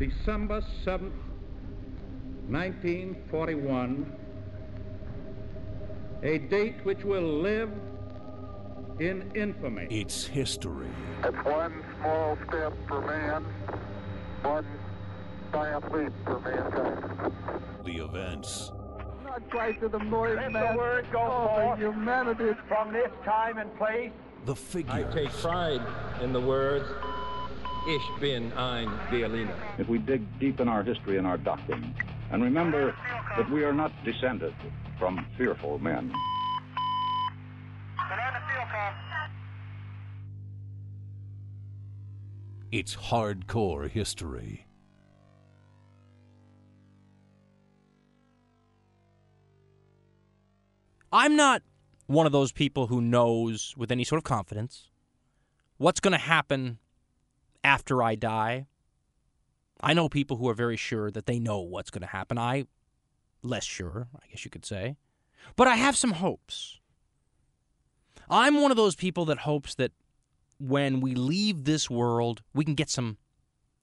December 7th, 1941, a date which will live in infamy. It's history. It's one small step for man, one giant leap for mankind. The events. Not quite to the noise, Let man. the word go oh, forth. the humanity. From this time and place, The figures. I figures. take pride in the words, Ich bin ein Berliner. if we dig deep in our history and our doctrine and remember that we are not descended from fearful men. It's hardcore history. I'm not one of those people who knows with any sort of confidence what's going to happen after I die. I know people who are very sure that they know what's going to happen. I less sure, I guess you could say. But I have some hopes. I'm one of those people that hopes that when we leave this world, we can get some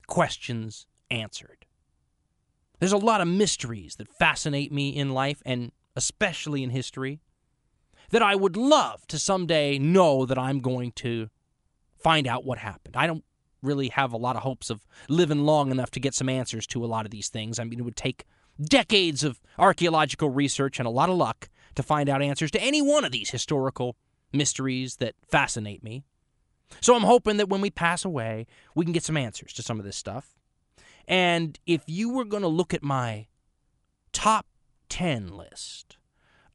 questions answered. There's a lot of mysteries that fascinate me in life and especially in history that I would love to someday know that I'm going to find out what happened. I don't really have a lot of hopes of living long enough to get some answers to a lot of these things. I mean, it would take decades of archaeological research and a lot of luck to find out answers to any one of these historical mysteries that fascinate me. So I'm hoping that when we pass away, we can get some answers to some of this stuff. And if you were going to look at my top 10 list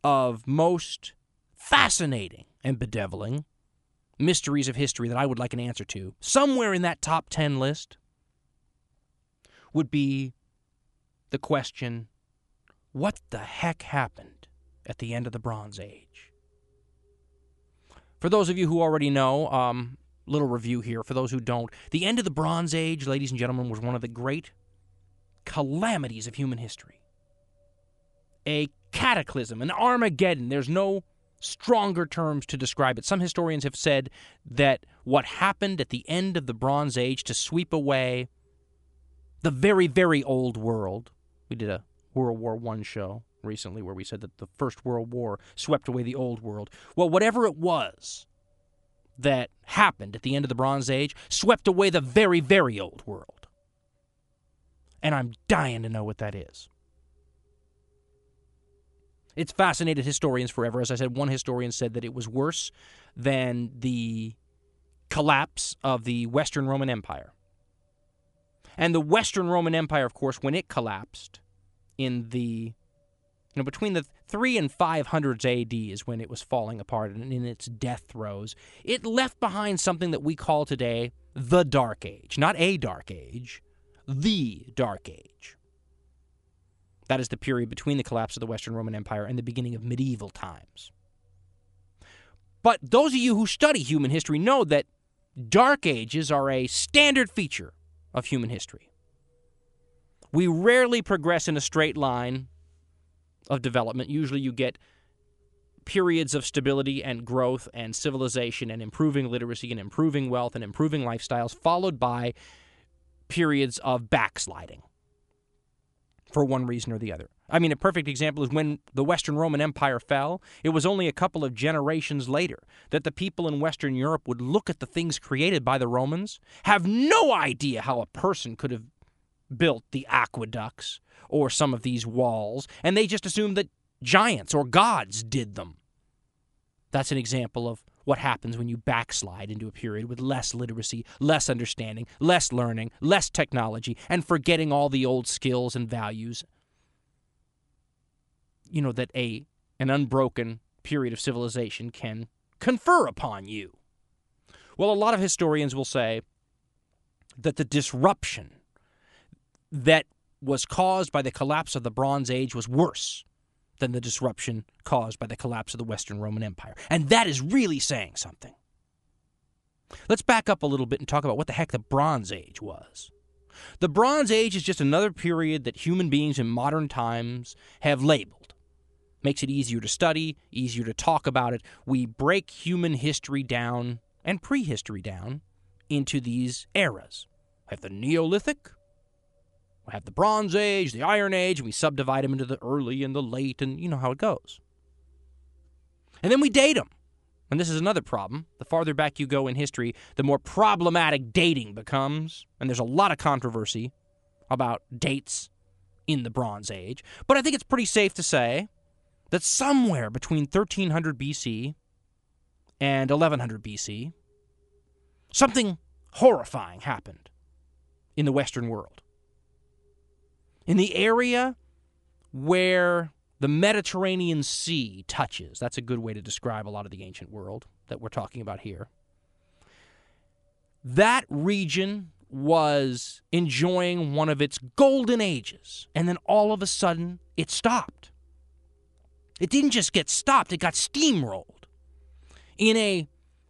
of most fascinating and bedeviling mysteries of history that I would like an answer to, somewhere in that top 10 list would be the question what the heck happened at the end of the Bronze Age? For those of you who already know, um, little review here. For those who don't, the end of the Bronze Age, ladies and gentlemen, was one of the great calamities of human history. A cataclysm, an Armageddon. There's no stronger terms to describe it. Some historians have said that what happened at the end of the Bronze Age to sweep away the very, very old world. We did a World War I show recently where we said that the First World War swept away the old world. Well, whatever it was that happened at the end of the Bronze Age swept away the very, very old world. And I'm dying to know what that is. It's fascinated historians forever. As I said, one historian said that it was worse than the collapse of the Western Roman Empire. And the Western Roman Empire, of course, when it collapsed in the you know, between the three and five hundreds AD is when it was falling apart and in its death throes. It left behind something that we call today the Dark Age. Not a Dark Age, the Dark Age. That is the period between the collapse of the Western Roman Empire and the beginning of medieval times. But those of you who study human history know that dark ages are a standard feature of human history. We rarely progress in a straight line of development. Usually you get periods of stability and growth and civilization and improving literacy and improving wealth and improving lifestyles, followed by periods of backsliding for one reason or the other. I mean, a perfect example is when the Western Roman Empire fell, it was only a couple of generations later that the people in Western Europe would look at the things created by the Romans, have no idea how a person could have built the aqueducts or some of these walls, and they just assumed that giants or gods did them. That's an example of what happens when you backslide into a period with less literacy, less understanding, less learning, less technology, and forgetting all the old skills and values. You know, that a an unbroken period of civilization can confer upon you. Well, a lot of historians will say that the disruption that was caused by the collapse of the Bronze Age was worse than the disruption caused by the collapse of the Western Roman Empire. And that is really saying something. Let's back up a little bit and talk about what the heck the Bronze Age was. The Bronze Age is just another period that human beings in modern times have labeled. Makes it easier to study, easier to talk about it. We break human history down and prehistory down into these eras. We have the Neolithic, have the Bronze Age, the Iron Age, and we subdivide them into the early and the late, and you know how it goes. And then we date them. And this is another problem. The farther back you go in history, the more problematic dating becomes. And there's a lot of controversy about dates in the Bronze Age. But I think it's pretty safe to say that somewhere between 1300 BC and 1100 BC, something horrifying happened in the Western world. In the area where the Mediterranean Sea touches, that's a good way to describe a lot of the ancient world that we're talking about here. That region was enjoying one of its golden ages, and then all of a sudden it stopped. It didn't just get stopped, it got steamrolled. In a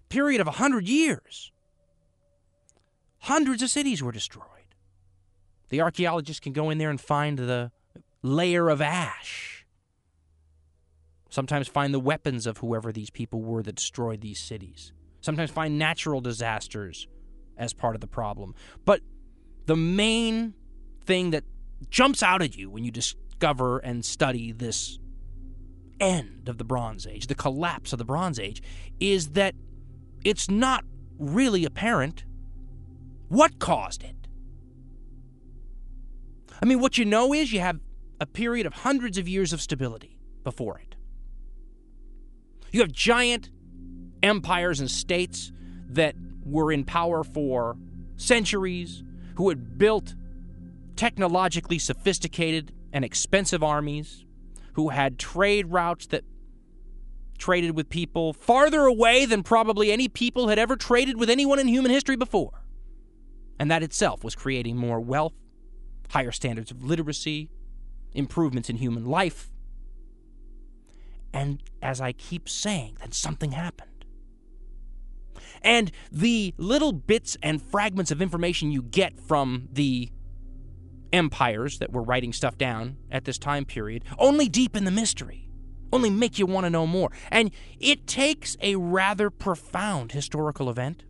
period of 100 years, hundreds of cities were destroyed. The archaeologists can go in there and find the layer of ash. Sometimes find the weapons of whoever these people were that destroyed these cities. Sometimes find natural disasters as part of the problem. But the main thing that jumps out at you when you discover and study this end of the Bronze Age, the collapse of the Bronze Age, is that it's not really apparent what caused it. I mean, what you know is you have a period of hundreds of years of stability before it. You have giant empires and states that were in power for centuries, who had built technologically sophisticated and expensive armies, who had trade routes that traded with people farther away than probably any people had ever traded with anyone in human history before. And that itself was creating more wealth, higher standards of literacy, improvements in human life. And as I keep saying, then something happened. And the little bits and fragments of information you get from the empires that were writing stuff down at this time period only deepen the mystery, only make you want to know more. And it takes a rather profound historical event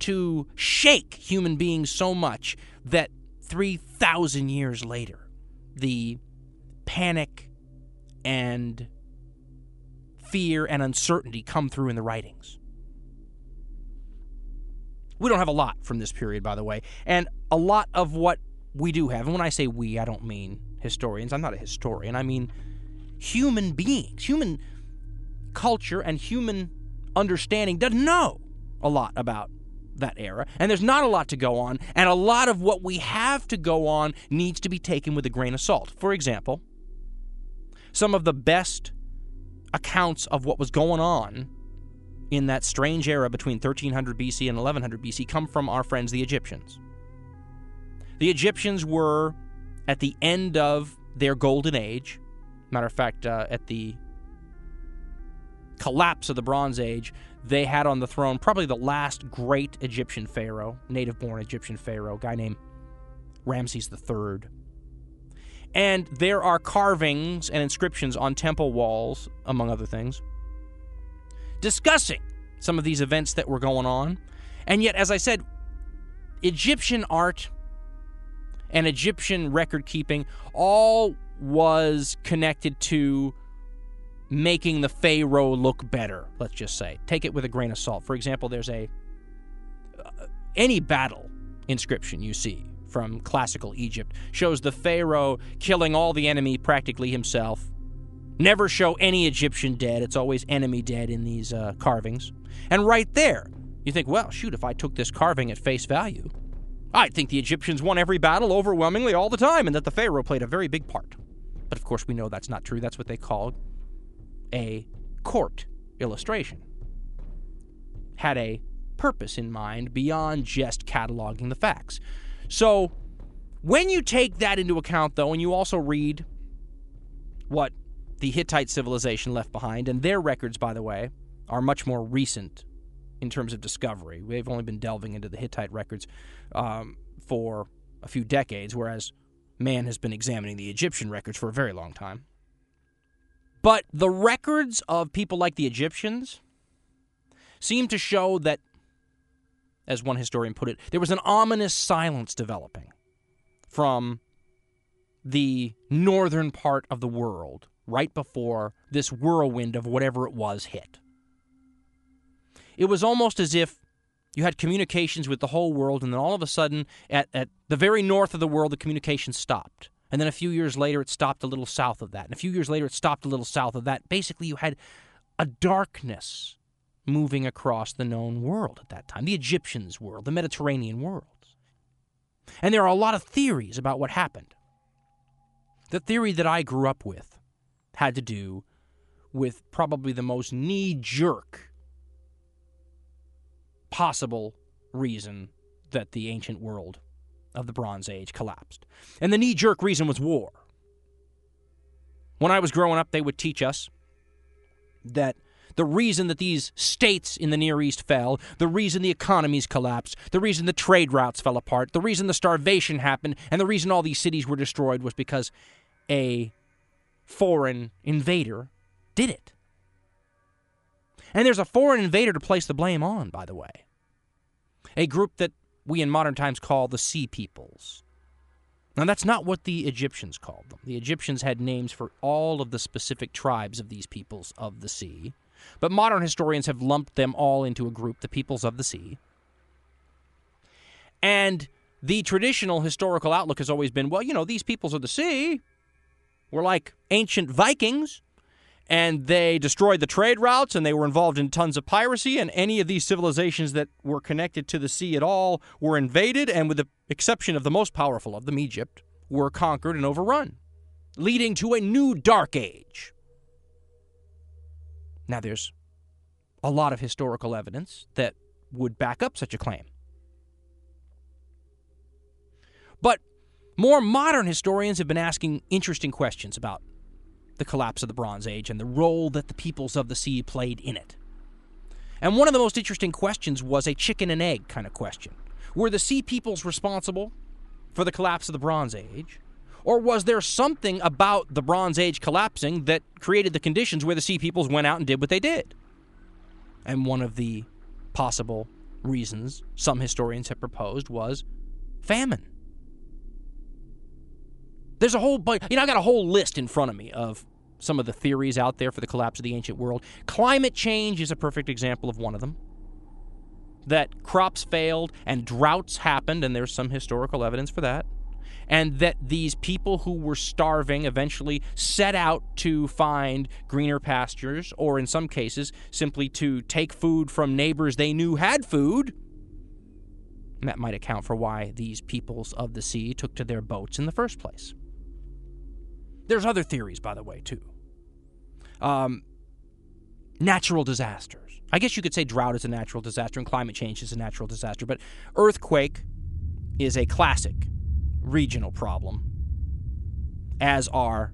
to shake human beings so much that 3,000 years later, the panic and fear and uncertainty come through in the writings. We don't have a lot from this period, by the way. And a lot of what we do have, and when I say we, I don't mean historians. I'm not a historian. I mean human beings, human culture, and human understanding doesn't know a lot about that era. And there's not a lot to go on. And a lot of what we have to go on needs to be taken with a grain of salt. For example, some of the best accounts of what was going on in that strange era between 1300 BC and 1100 BC come from our friends the Egyptians. The Egyptians were at the end of their golden age. Matter of fact, uh, at the collapse of the Bronze Age, they had on the throne probably the last great Egyptian pharaoh, native born Egyptian pharaoh, guy named Ramses III. And there are carvings and inscriptions on temple walls, among other things, discussing some of these events that were going on. And yet, as I said, Egyptian art and Egyptian record keeping all was connected to making the pharaoh look better, let's just say. Take it with a grain of salt. For example, there's a uh, any battle inscription you see from classical Egypt shows the pharaoh killing all the enemy practically himself. Never show any Egyptian dead. It's always enemy dead in these uh, carvings. And right there, you think, well, shoot, if I took this carving at face value, I'd think the Egyptians won every battle overwhelmingly all the time and that the pharaoh played a very big part. But of course, we know that's not true. That's what they call a court illustration. Had a purpose in mind beyond just cataloging the facts. So, when you take that into account, though, and you also read what the Hittite civilization left behind, and their records, by the way, are much more recent in terms of discovery. We've only been delving into the Hittite records um, for a few decades, whereas man has been examining the Egyptian records for a very long time. But the records of people like the Egyptians seem to show that, as one historian put it, there was an ominous silence developing from the northern part of the world right before this whirlwind of whatever it was hit. It was almost as if you had communications with the whole world, and then all of a sudden, at, at the very north of the world, the communication stopped. And then a few years later, it stopped a little south of that. And a few years later, it stopped a little south of that. Basically, you had a darkness moving across the known world at that time the Egyptians' world, the Mediterranean world. And there are a lot of theories about what happened. The theory that I grew up with had to do with probably the most knee jerk possible reason that the ancient world of the Bronze Age collapsed. And the knee jerk reason was war. When I was growing up, they would teach us that the reason that these states in the Near East fell, the reason the economies collapsed, the reason the trade routes fell apart, the reason the starvation happened, and the reason all these cities were destroyed was because a foreign invader did it. And there's a foreign invader to place the blame on, by the way. A group that we in modern times call the Sea Peoples. Now, that's not what the Egyptians called them. The Egyptians had names for all of the specific tribes of these peoples of the sea, but modern historians have lumped them all into a group, the peoples of the sea. And the traditional historical outlook has always been well, you know, these peoples of the sea were like ancient Vikings and they destroyed the trade routes and they were involved in tons of piracy and any of these civilizations that were connected to the sea at all were invaded and with the exception of the most powerful of them Egypt were conquered and overrun leading to a new dark age. Now there's a lot of historical evidence that would back up such a claim. But more modern historians have been asking interesting questions about the collapse of the Bronze Age and the role that the peoples of the sea played in it. And one of the most interesting questions was a chicken and egg kind of question. Were the sea peoples responsible for the collapse of the Bronze Age? Or was there something about the Bronze Age collapsing that created the conditions where the sea peoples went out and did what they did? And one of the possible reasons some historians have proposed was famine. There's a whole bunch, you know, I got a whole list in front of me of some of the theories out there for the collapse of the ancient world. Climate change is a perfect example of one of them. That crops failed and droughts happened, and there's some historical evidence for that. And that these people who were starving eventually set out to find greener pastures, or in some cases, simply to take food from neighbors they knew had food. And that might account for why these peoples of the sea took to their boats in the first place. There's other theories, by the way, too. Um, natural disasters. I guess you could say drought is a natural disaster and climate change is a natural disaster, but earthquake is a classic regional problem, as are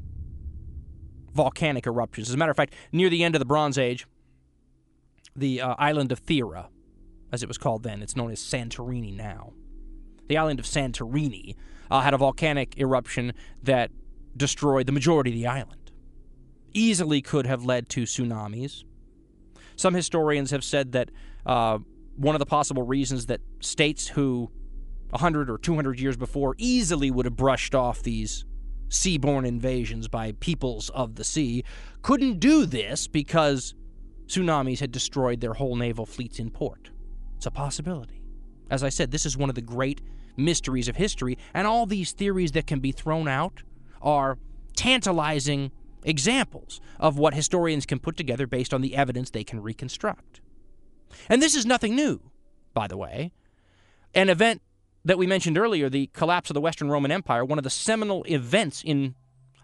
volcanic eruptions. As a matter of fact, near the end of the Bronze Age, the uh, island of Thera, as it was called then, it's known as Santorini now. The island of Santorini uh, had a volcanic eruption that destroyed the majority of the island. Easily could have led to tsunamis. Some historians have said that uh, one of the possible reasons that states who 100 or 200 years before easily would have brushed off these seaborne invasions by peoples of the sea couldn't do this because tsunamis had destroyed their whole naval fleets in port. It's a possibility. As I said, this is one of the great mysteries of history, and all these theories that can be thrown out are tantalizing examples of what historians can put together based on the evidence they can reconstruct. And this is nothing new, by the way. An event that we mentioned earlier, the collapse of the Western Roman Empire, one of the seminal events in,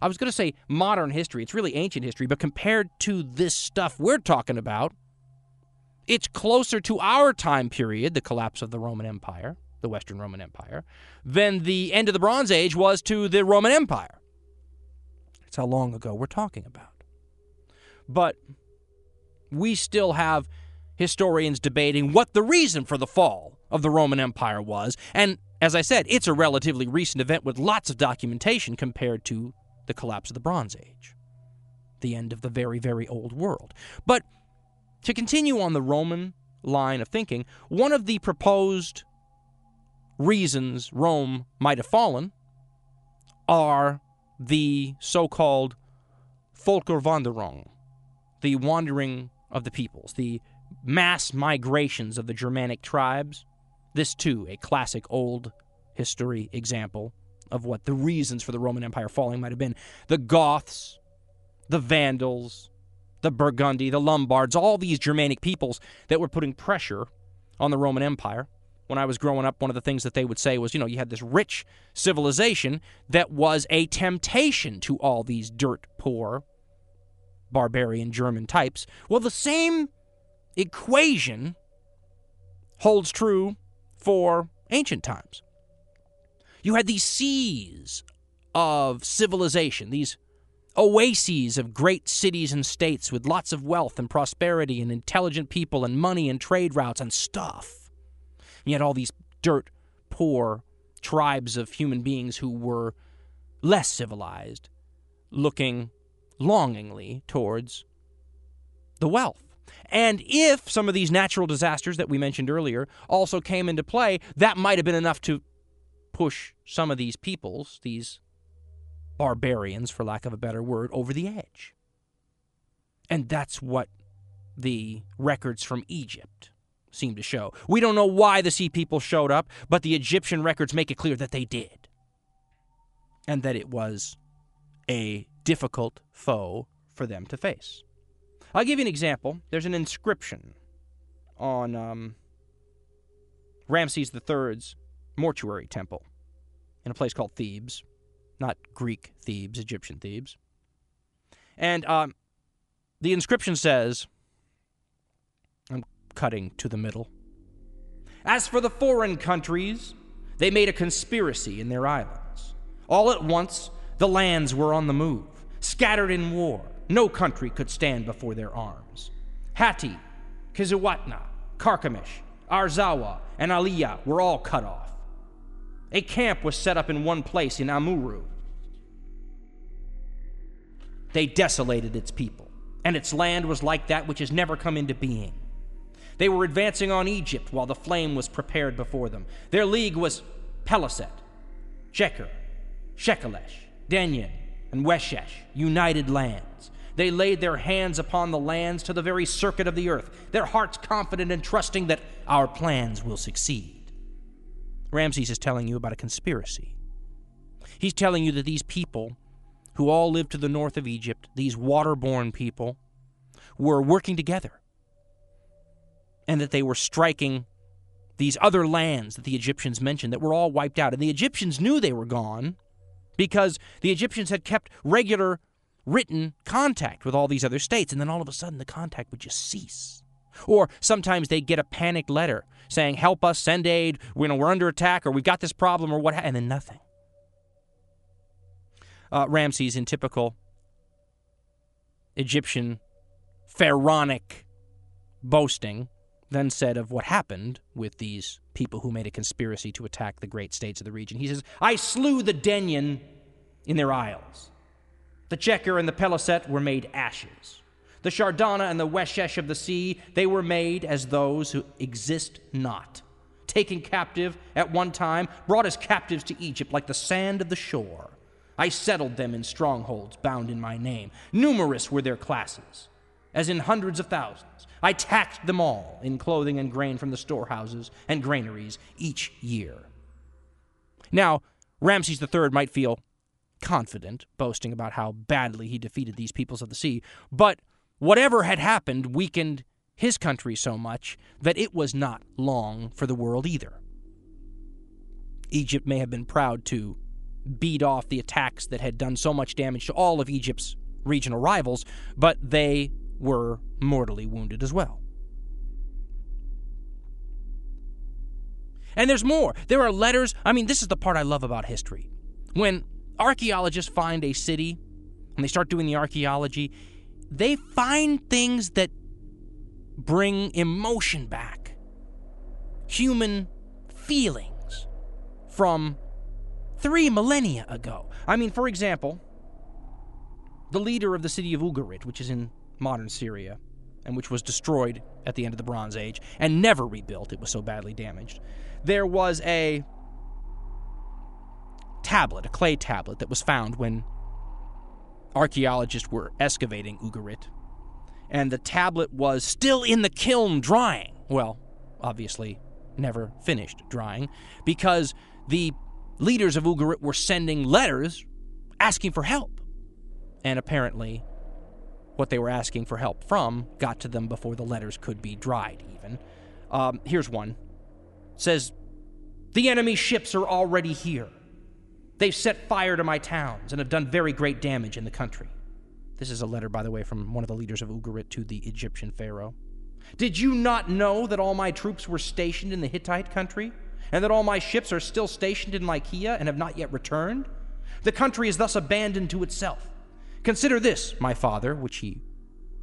I was going to say modern history, it's really ancient history, but compared to this stuff we're talking about, it's closer to our time period, the collapse of the Roman Empire, the Western Roman Empire, than the end of the Bronze Age was to the Roman Empire. That's how long ago we're talking about. But we still have historians debating what the reason for the fall of the Roman Empire was. And as I said, it's a relatively recent event with lots of documentation compared to the collapse of the Bronze Age, the end of the very, very old world. But to continue on the Roman line of thinking, one of the proposed reasons Rome might have fallen are the so called Volkerwanderung, the wandering of the peoples, the mass migrations of the Germanic tribes. This, too, a classic old history example of what the reasons for the Roman Empire falling might have been. The Goths, the Vandals, the Burgundy, the Lombards, all these Germanic peoples that were putting pressure on the Roman Empire. When I was growing up, one of the things that they would say was, you know, you had this rich civilization that was a temptation to all these dirt poor barbarian German types. Well, the same equation holds true for ancient times. You had these seas of civilization, these oases of great cities and states with lots of wealth and prosperity and intelligent people and money and trade routes and stuff. You had all these dirt poor tribes of human beings who were less civilized, looking longingly towards the wealth. And if some of these natural disasters that we mentioned earlier also came into play, that might have been enough to push some of these peoples, these barbarians, for lack of a better word, over the edge. And that's what the records from Egypt seem to show. We don't know why the sea people showed up, but the Egyptian records make it clear that they did. And that it was a difficult foe for them to face. I'll give you an example. There's an inscription on um, Ramses III's mortuary temple in a place called Thebes, not Greek Thebes, Egyptian Thebes. And um, the inscription says, cutting to the middle. As for the foreign countries, they made a conspiracy in their islands. All at once, the lands were on the move, scattered in war. No country could stand before their arms. Hatti, Kizzuwatna, Carchemish, Arzawa, and Aliyah were all cut off. A camp was set up in one place in Amuru. They desolated its people, and its land was like that which has never come into being. They were advancing on Egypt while the flame was prepared before them. Their league was Peliset, Sheker, Shekelesh, Denyen, and Weshesh, united lands. They laid their hands upon the lands to the very circuit of the earth, their hearts confident and trusting that our plans will succeed. Ramses is telling you about a conspiracy. He's telling you that these people, who all lived to the north of Egypt, these waterborne people, were working together. And that they were striking these other lands that the Egyptians mentioned that were all wiped out. And the Egyptians knew they were gone because the Egyptians had kept regular written contact with all these other states, and then all of a sudden the contact would just cease. Or sometimes they'd get a panicked letter saying, Help us, send aid, you know, we're under attack, or we've got this problem, or what, and then nothing. Uh, Ramses, in typical Egyptian pharaonic boasting, then said of what happened with these people who made a conspiracy to attack the great states of the region. He says, I slew the Denyen in their isles. The Tjeker and the Peliset were made ashes. The Shardana and the Weshesh of the sea, they were made as those who exist not. Taken captive at one time, brought as captives to Egypt like the sand of the shore. I settled them in strongholds bound in my name. Numerous were their classes, as in hundreds of thousands. I taxed them all in clothing and grain from the storehouses and granaries each year. Now, Ramses III might feel confident, boasting about how badly he defeated these peoples of the sea, but whatever had happened weakened his country so much that it was not long for the world either. Egypt may have been proud to beat off the attacks that had done so much damage to all of Egypt's regional rivals, but they were mortally wounded as well. And there's more. There are letters. I mean, this is the part I love about history. When archaeologists find a city and they start doing the archaeology, they find things that bring emotion back, human feelings from three millennia ago. I mean, for example, the leader of the city of Ugarit, which is in modern Syria, and which was destroyed at the end of the Bronze Age and never rebuilt, it was so badly damaged. There was a tablet, a clay tablet that was found when archaeologists were excavating Ugarit. And the tablet was still in the kiln drying. Well, obviously, never finished drying because the leaders of Ugarit were sending letters asking for help. And apparently, what they were asking for help from got to them before the letters could be dried, even. Um, here's one. It says, The enemy ships are already here. They've set fire to my towns and have done very great damage in the country. This is a letter, by the way, from one of the leaders of Ugarit to the Egyptian pharaoh. Did you not know that all my troops were stationed in the Hittite country, and that all my ships are still stationed in Lycia and have not yet returned? The country is thus abandoned to itself. Consider this, my father, which he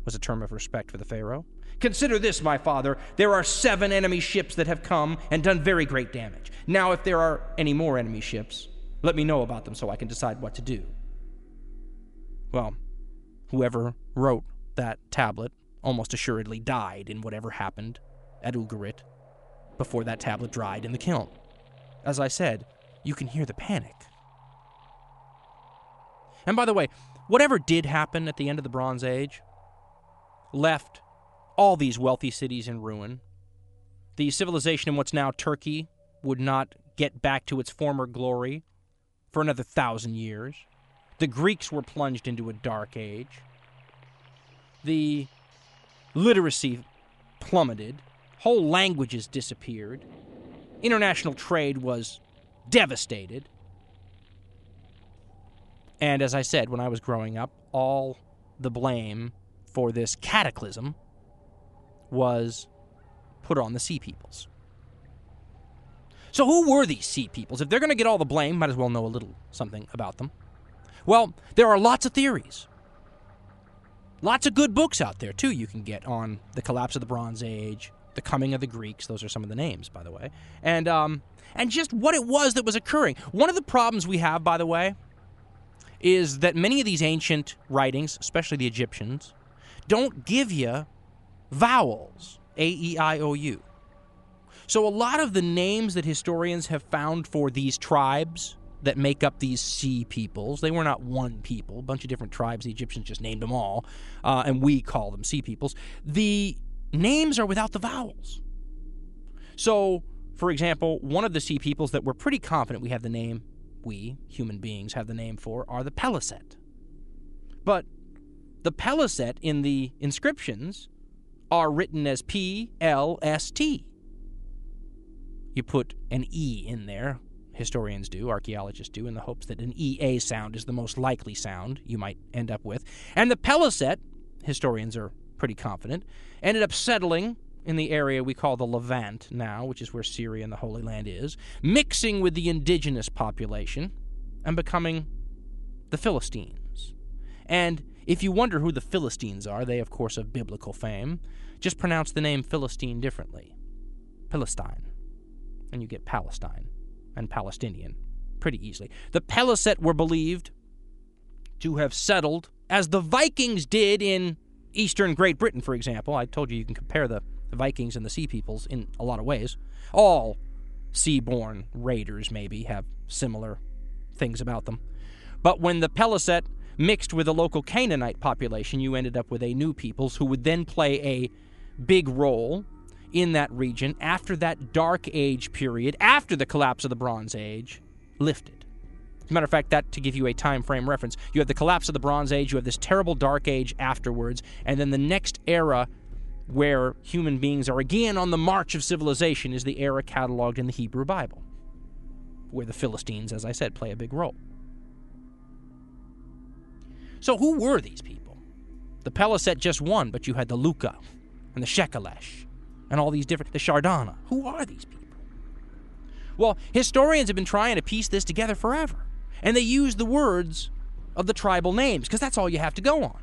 was a term of respect for the Pharaoh. Consider this, my father. There are seven enemy ships that have come and done very great damage. Now, if there are any more enemy ships, let me know about them so I can decide what to do. Well, whoever wrote that tablet almost assuredly died in whatever happened at Ugarit before that tablet dried in the kiln. As I said, you can hear the panic. And by the way, whatever did happen at the end of the Bronze Age left all these wealthy cities in ruin. The civilization in what's now Turkey would not get back to its former glory for another thousand years. The Greeks were plunged into a dark age. The literacy plummeted. Whole languages disappeared. International trade was devastated. And as I said, when I was growing up, all the blame for this cataclysm was put on the sea peoples. So, who were these sea peoples? If they're going to get all the blame, might as well know a little something about them. Well, there are lots of theories. Lots of good books out there, too, you can get on the collapse of the Bronze Age, the coming of the Greeks. Those are some of the names, by the way. And, um, and just what it was that was occurring. One of the problems we have, by the way, is that many of these ancient writings, especially the Egyptians, don't give you vowels A, E, I, O, U. So a lot of the names that historians have found for these tribes that make up these sea peoples, they were not one people, a bunch of different tribes. The Egyptians just named them all, uh, and we call them sea peoples. The names are without the vowels. So, for example, one of the sea peoples that we're pretty confident we have the name, we, human beings, have the name for, are the Peliset. But the Peliset in the inscriptions are written as P L S T. You put an E in there, historians do, archaeologists do, in the hopes that an EA sound is the most likely sound you might end up with. And the Peliset, historians are pretty confident, ended up settling in the area we call the Levant now, which is where Syria and the Holy Land is, mixing with the indigenous population and becoming the Philistines. And if you wonder who the Philistines are, they, of course, of biblical fame, just pronounce the name Philistine differently Philistine. And you get Palestine and Palestinian pretty easily. The Peliset were believed to have settled as the Vikings did in eastern Great Britain, for example. I told you you can compare the, the Vikings and the Sea Peoples in a lot of ways. All seaborne raiders, maybe, have similar things about them. But when the Peliset mixed with the local Canaanite population, you ended up with a new peoples who would then play a big role in that region after that dark age period, after the collapse of the Bronze Age, lifted. As a matter of fact, that to give you a time frame reference, you have the collapse of the Bronze Age, you have this terrible dark age afterwards, and then the next era where human beings are again on the march of civilization is the era cataloged in the Hebrew Bible, where the Philistines, as I said, play a big role. So, who were these people? The Peliset just one, but you had the Lukka and the Shekelesh and all these different, the Shardana. Who are these people? Well, historians have been trying to piece this together forever, and they use the words of the tribal names because that's all you have to go on.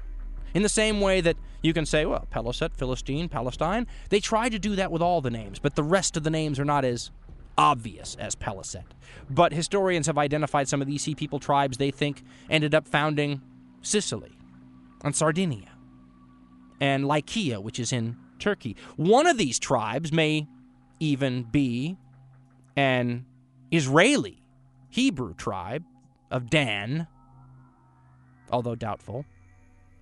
In the same way that you can say, well, Peliset, Philistine, Palestine, they try to do that with all the names, but the rest of the names are not as obvious as Peliset. But historians have identified some of these Sea People tribes they think ended up founding Sicily and Sardinia and Lycia, which is in Turkey. One of these tribes may even be an Israeli Hebrew tribe of Dan, although doubtful,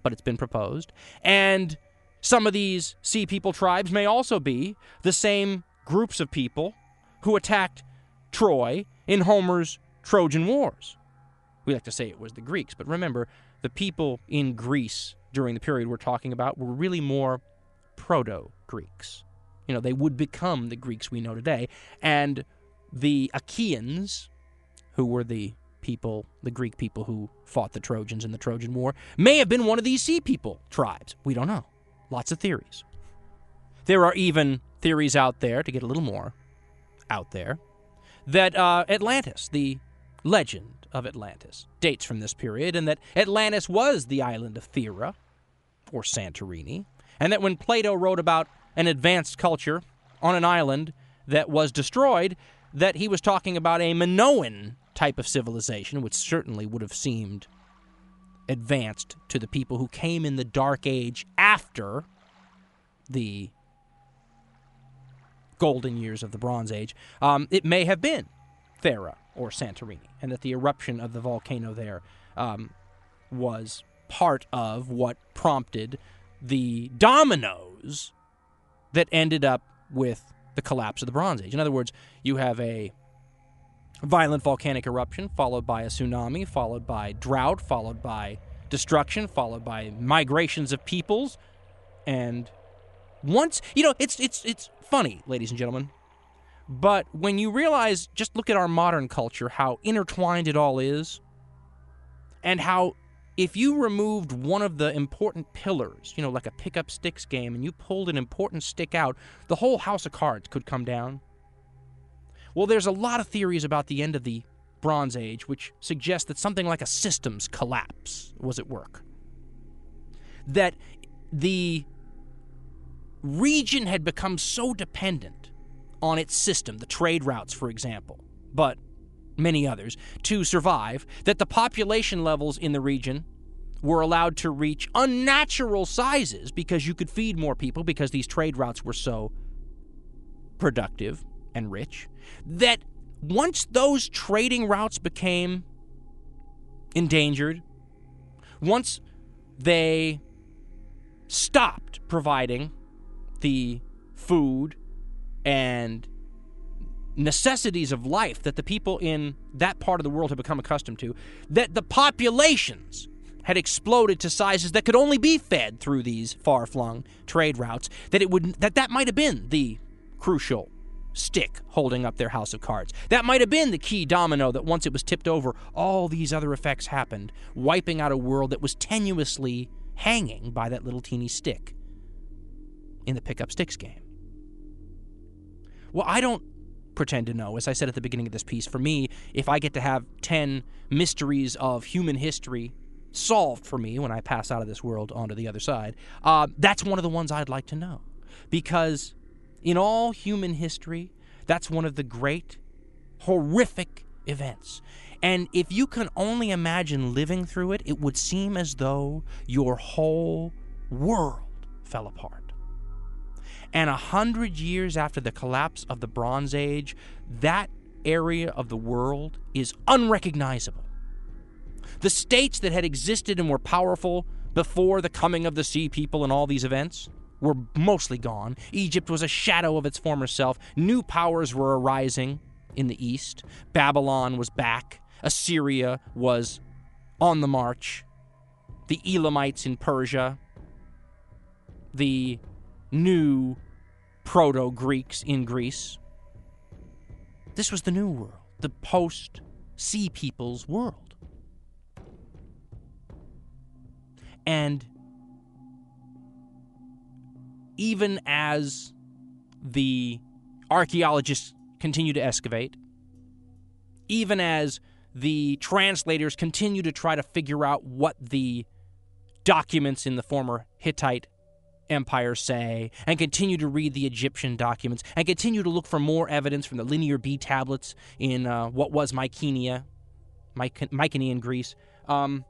but it's been proposed. And some of these Sea People tribes may also be the same groups of people who attacked Troy in Homer's Trojan Wars. We like to say it was the Greeks, but remember, the people in Greece during the period we're talking about were really more proto Greeks. You know, they would become the Greeks we know today. And the Achaeans, who were the people, the Greek people who fought the Trojans in the Trojan War, may have been one of these sea people tribes. We don't know. Lots of theories. There are even theories out there, to get a little more out there, that uh, Atlantis, the legend of Atlantis, dates from this period, and that Atlantis was the island of Thera, or Santorini, and that when Plato wrote about an advanced culture on an island that was destroyed, that he was talking about a Minoan type of civilization, which certainly would have seemed advanced to the people who came in the Dark Age after the golden years of the Bronze Age. Um, it may have been Thera or Santorini, and that the eruption of the volcano there um, was part of what prompted the dominoes that ended up with the collapse of the Bronze Age. In other words, you have a violent volcanic eruption followed by a tsunami, followed by drought, followed by destruction, followed by migrations of peoples, and once you know it's it's it's funny, ladies and gentlemen. But when you realize, just look at our modern culture, how intertwined it all is, and how if you removed one of the important pillars, you know, like a pick up sticks game, and you pulled an important stick out, the whole house of cards could come down. Well, there's a lot of theories about the end of the Bronze Age which suggest that something like a systems collapse was at work. That the region had become so dependent on its system, the trade routes, for example, but many others, to survive, that the population levels in the region were allowed to reach unnatural sizes because you could feed more people because these trade routes were so productive and rich, that once those trading routes became endangered, once they stopped providing the food and necessities of life that the people in that part of the world had become accustomed to, that the populations had exploded to sizes that could only be fed through these far-flung trade routes, that it would that that might have been the crucial stick holding up their house of cards. That might have been the key domino that once it was tipped over, all these other effects happened, wiping out a world that was tenuously hanging by that little teeny stick in the pick up sticks game. Well, I don't pretend to know. As I said at the beginning of this piece, for me, if I get to have 10 mysteries of human history solved for me when I pass out of this world onto the other side, uh, that's one of the ones I'd like to know. Because in all human history, that's one of the great, horrific events. And if you can only imagine living through it, it would seem as though your whole world fell apart. And a hundred years after the collapse of the Bronze Age, that area of the world is unrecognizable. The states that had existed and were powerful before the coming of the Sea People and all these events were mostly gone. Egypt was a shadow of its former self. New powers were arising in the east. Babylon was back. Assyria was on the march. The Elamites in Persia. The new proto Greeks in Greece. This was the new world, the post sea people's world. And even as the archaeologists continue to excavate, even as the translators continue to try to figure out what the documents in the former Hittite empire say, and continue to read the Egyptian documents, and continue to look for more evidence from the Linear B tablets in uh, what was Mycenia, Myc- Mycenaean Greece. Um,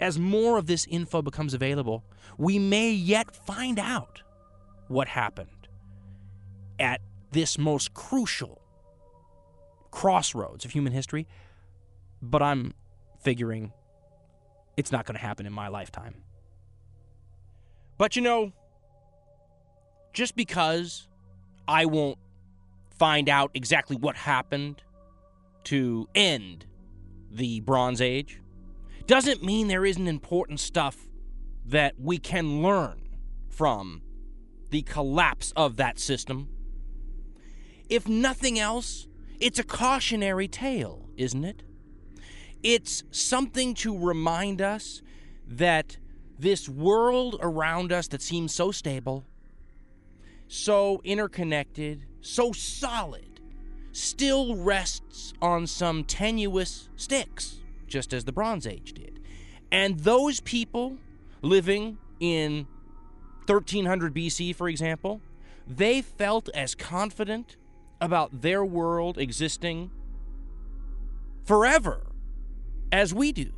as more of this info becomes available, we may yet find out what happened at this most crucial crossroads of human history but I'm figuring it's not going to happen in my lifetime. But you know, just because I won't find out exactly what happened to end the Bronze Age doesn't mean there isn't important stuff that we can learn from the collapse of that system. If nothing else, it's a cautionary tale, isn't it? It's something to remind us that this world around us that seems so stable, so interconnected, so solid, still rests on some tenuous sticks, just as the Bronze Age did. And those people living in 1300 BC, for example, they felt as confident about their world existing forever as we do.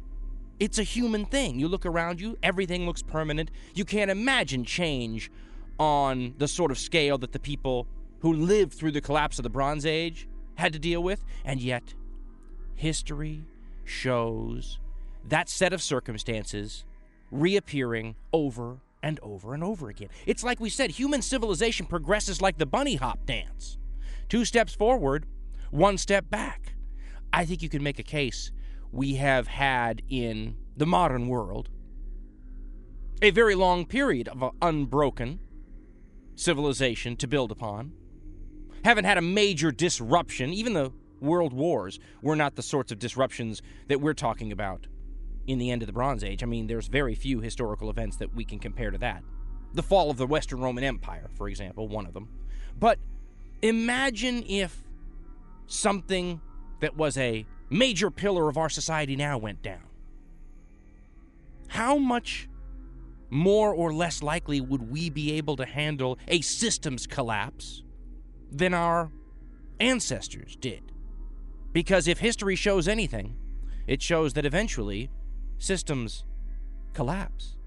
It's a human thing. You look around you, everything looks permanent. You can't imagine change on the sort of scale that the people who lived through the collapse of the Bronze Age had to deal with. And yet, history shows that set of circumstances reappearing over and over and over again. It's like we said human civilization progresses like the bunny hop dance two steps forward, one step back. I think you can make a case we have had in the modern world a very long period of unbroken civilization to build upon. Haven't had a major disruption. Even the world wars were not the sorts of disruptions that we're talking about in the end of the Bronze Age. I mean, there's very few historical events that we can compare to that. The fall of the Western Roman Empire, for example, one of them. But imagine if something that was a major pillar of our society now went down. How much more or less likely would we be able to handle a systems collapse than our ancestors did? Because if history shows anything, it shows that eventually systems collapse.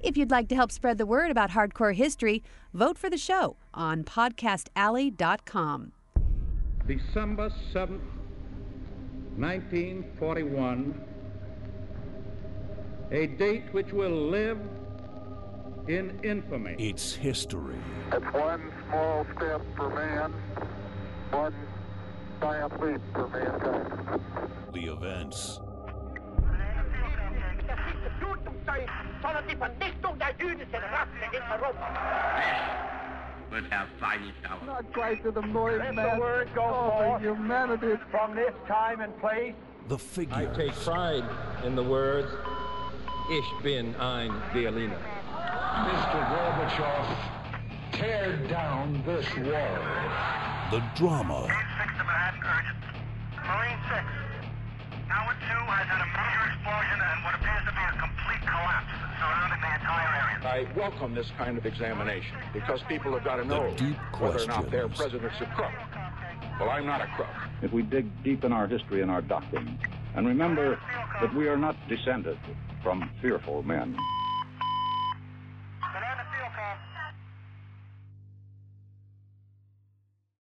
If you'd like to help spread the word about hardcore history, vote for the show on podcastalley.com. December 7th, 1941, a date which will live in infamy. It's history. It's one small step for man, one giant leap for mankind. The events sondern die Vernichtung der jüdischen Rasse in Europa. Wird Herr Feinig dauern. Not quite to the noise, Let man. the word go oh, forth the humanity. from this time and place. The figure. I take pride in the words, Ich bin ein Berliner. Mr. Gorbachev, tear down this wall. The drama. Marine 6. Tower 2 has had a major explosion and what appears to be a complete collapse surrounding the entire area. I welcome this kind of examination because people have got to know deep whether or not their questions. president's a crook. Well, I'm not a crook. If we dig deep in our history and our doctrine and remember that we are not descended from fearful men.